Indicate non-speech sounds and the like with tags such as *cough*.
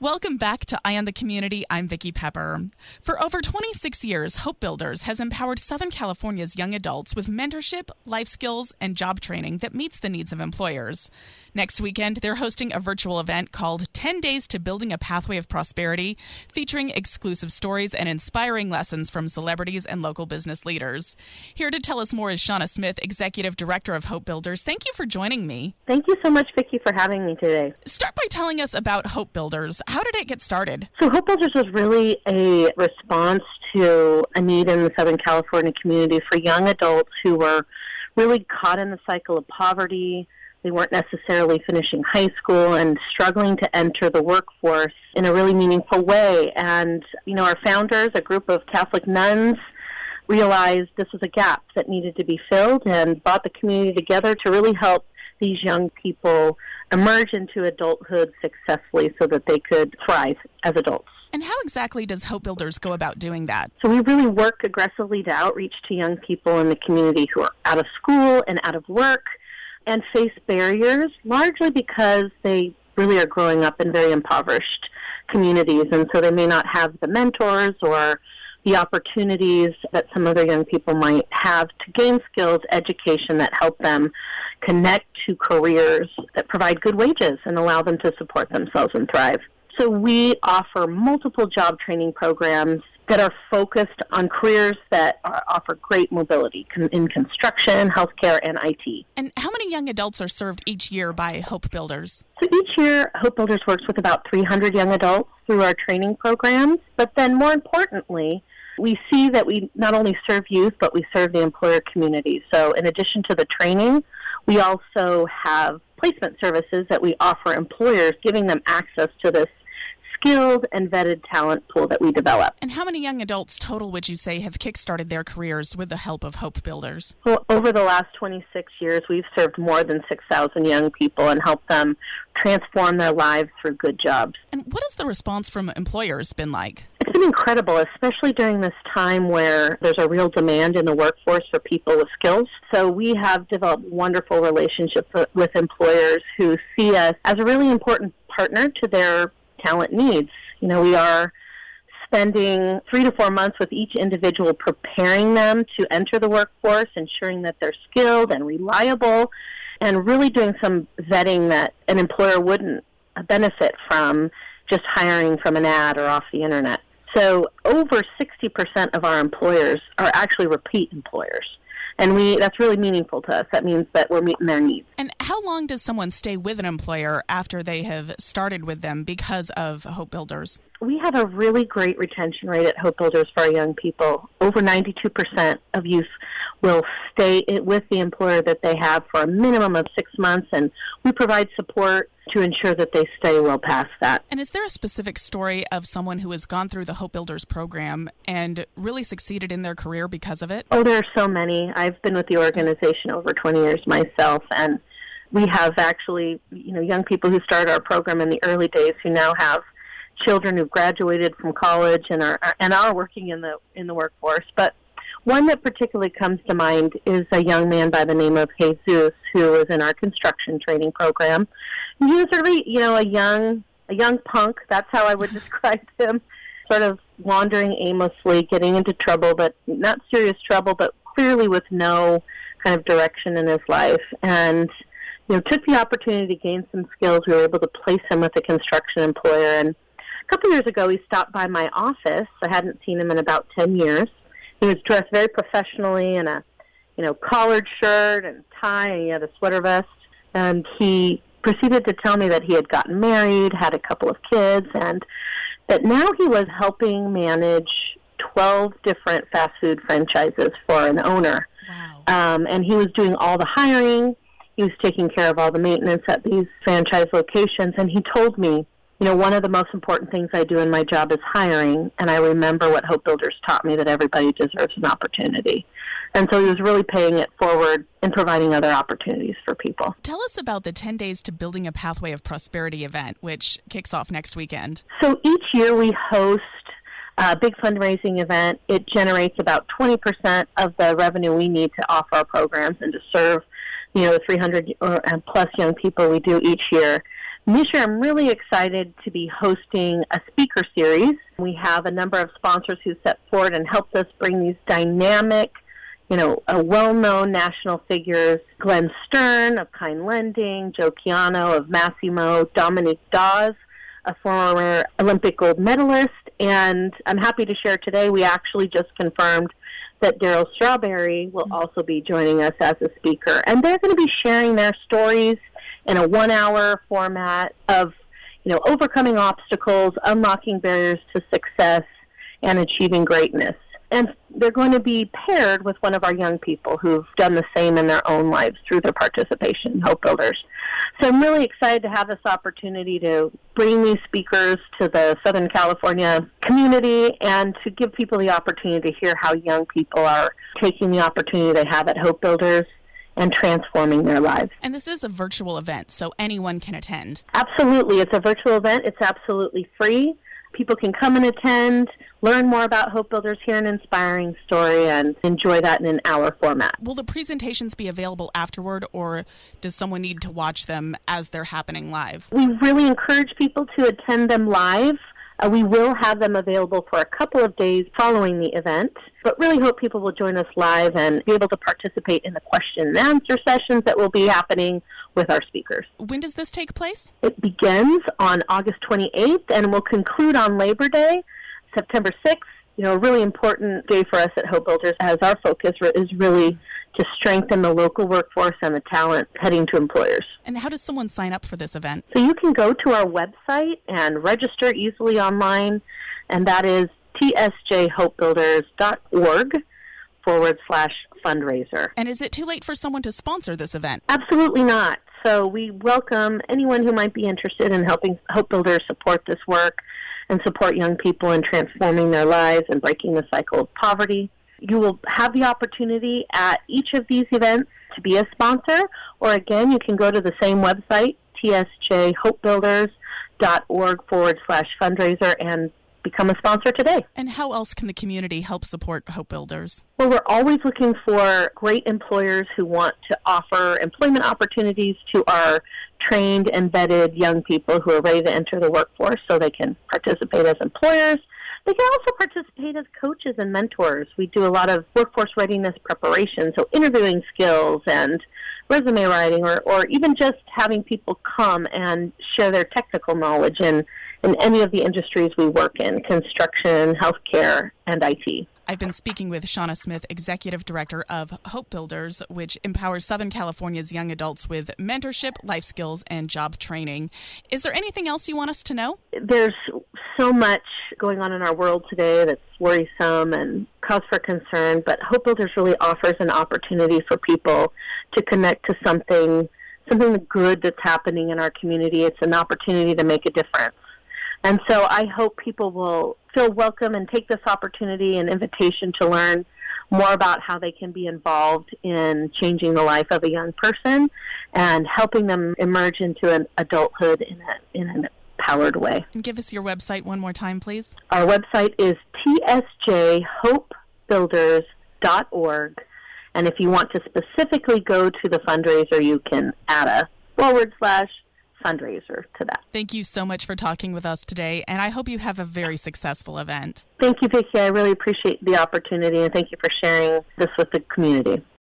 Welcome back to Eye on the Community. I'm Vicki Pepper. For over 26 years, Hope Builders has empowered Southern California's young adults with mentorship, life skills, and job training that meets the needs of employers. Next weekend, they're hosting a virtual event called 10 Days to Building a Pathway of Prosperity, featuring exclusive stories and inspiring lessons from celebrities and local business leaders. Here to tell us more is Shawna Smith, Executive Director of Hope Builders. Thank you for joining me. Thank you so much, Vicki, for having me today. Start by telling us about Hope Builders. How did it get started? So, Hope Builders was really a response to a need in the Southern California community for young adults who were really caught in the cycle of poverty. They weren't necessarily finishing high school and struggling to enter the workforce in a really meaningful way. And, you know, our founders, a group of Catholic nuns, realized this was a gap that needed to be filled and brought the community together to really help these young people emerge into adulthood successfully so that they could thrive as adults. And how exactly does Hope Builders go about doing that? So we really work aggressively to outreach to young people in the community who are out of school and out of work and face barriers, largely because they really are growing up in very impoverished communities, and so they may not have the mentors or the opportunities that some other young people might have to gain skills, education that help them connect to careers that provide good wages and allow them to support themselves and thrive. So we offer multiple job training programs that are focused on careers that are, offer great mobility in construction, healthcare, and IT. And how many young adults are served each year by Hope Builders? So each year, Hope Builders works with about 300 young adults through our training programs. But then, more importantly, we see that we not only serve youth, but we serve the employer community. So, in addition to the training, we also have placement services that we offer employers, giving them access to this skilled and vetted talent pool that we develop. And how many young adults total would you say have kickstarted their careers with the help of Hope Builders? Well, over the last 26 years, we've served more than 6,000 young people and helped them transform their lives through good jobs. And what has the response from employers been like? Been incredible, especially during this time where there's a real demand in the workforce for people with skills. So we have developed wonderful relationships with employers who see us as a really important partner to their talent needs. You know, we are spending three to four months with each individual preparing them to enter the workforce, ensuring that they're skilled and reliable, and really doing some vetting that an employer wouldn't benefit from just hiring from an ad or off the internet. So over 60% of our employers are actually repeat employers and we that's really meaningful to us. That means that we're meeting their needs. And how long does someone stay with an employer after they have started with them because of Hope Builders? We have a really great retention rate at Hope Builders for our young people. Over 92% of youth will stay with the employer that they have for a minimum of six months, and we provide support to ensure that they stay well past that. And is there a specific story of someone who has gone through the Hope Builders program and really succeeded in their career because of it? Oh, there are so many. I've been with the organization over 20 years myself, and we have actually, you know, young people who started our program in the early days who now have children who graduated from college and are and are working in the in the workforce. But one that particularly comes to mind is a young man by the name of Jesus who was in our construction training program. He was really, you know, a young a young punk. That's how I would *laughs* describe him. Sort of wandering aimlessly, getting into trouble, but not serious trouble, but clearly with no kind of direction in his life. And you know, took the opportunity to gain some skills. We were able to place him with a construction employer. And a couple years ago, he stopped by my office. I hadn't seen him in about ten years. He was dressed very professionally in a, you know, collared shirt and tie, and he had a sweater vest. And he proceeded to tell me that he had gotten married, had a couple of kids, and that now he was helping manage 12 different fast food franchises for an owner. Wow. Um, and he was doing all the hiring. He was taking care of all the maintenance at these franchise locations. And he told me you know, one of the most important things I do in my job is hiring, and I remember what Hope Builders taught me that everybody deserves an opportunity. And so he was really paying it forward and providing other opportunities for people. Tell us about the 10 Days to Building a Pathway of Prosperity event, which kicks off next weekend. So each year we host a big fundraising event. It generates about 20% of the revenue we need to offer our programs and to serve, you know, the 300 or, uh, plus young people we do each year this year, I'm really excited to be hosting a speaker series. We have a number of sponsors who set forward and helped us bring these dynamic, you know, well-known national figures, Glenn Stern of Kind Lending, Joe Kiani of Masimo, Dominique Dawes, a former Olympic gold medalist, and I'm happy to share today we actually just confirmed that Darryl Strawberry will also be joining us as a speaker. And they're going to be sharing their stories in a one hour format of, you know, overcoming obstacles, unlocking barriers to success, and achieving greatness and they're going to be paired with one of our young people who've done the same in their own lives through their participation in Hope Builders. So I'm really excited to have this opportunity to bring these speakers to the Southern California community and to give people the opportunity to hear how young people are taking the opportunity they have at Hope Builders and transforming their lives. And this is a virtual event, so anyone can attend. Absolutely. It's a virtual event. It's absolutely free people can come and attend, learn more about Hope Builders, hear an inspiring story, and enjoy that in an hour format. Will the presentations be available afterward, or does someone need to watch them as they're happening live? We really encourage people to attend them live. Uh, we will have them available for a couple of days following the event, but really hope people will join us live and be able to participate in the question and answer sessions that will be happening with our speakers. When does this take place? It begins on August 28th and will conclude on Labor Day, September 6th. You know, a really important day for us at Hope Builders as our focus is really to strengthen the local workforce and the talent heading to employers. And how does someone sign up for this event? So you can go to our website and register easily online, and that is tsjhopebuilders.org forward slash fundraiser. And is it too late for someone to sponsor this event? Absolutely not. So we welcome anyone who might be interested in helping Hope Builders support this work and support young people in transforming their lives and breaking the cycle of poverty. You will have the opportunity at each of these events to be a sponsor, or again, you can go to the same website, tsjhopebuilders.org forward slash fundraiser, and become a sponsor today. And how else can the community help support Hope Builders? Well, we're always looking for great employers who want to offer employment opportunities to our trained, embedded young people who are ready to enter the workforce so they can participate as employers. They can also participate as coaches and mentors. We do a lot of workforce readiness preparation, so interviewing skills and resume writing, or, or even just having people come and share their technical knowledge in in any of the industries we work in construction, healthcare, and IT. I've been speaking with Shawna Smith, Executive Director of Hope Builders, which empowers Southern California's young adults with mentorship, life skills, and job training. Is there anything else you want us to know? There's so much going on in our world today that's worrisome and cause for concern, but Hope Builders really offers an opportunity for people to connect to something something good that's happening in our community. It's an opportunity to make a difference. And so I hope people will feel welcome and take this opportunity and invitation to learn more about how they can be involved in changing the life of a young person and helping them emerge into an adulthood in, a, in an empowered way. And give us your website one more time, please. Our website is tsjhopebuilders.org. And if you want to specifically go to the fundraiser, you can add a forward slash fundraiser to that. Thank you so much for talking with us today, and I hope you have a very successful event. Thank you, Vicki. I really appreciate the opportunity, and thank you for sharing this with the community.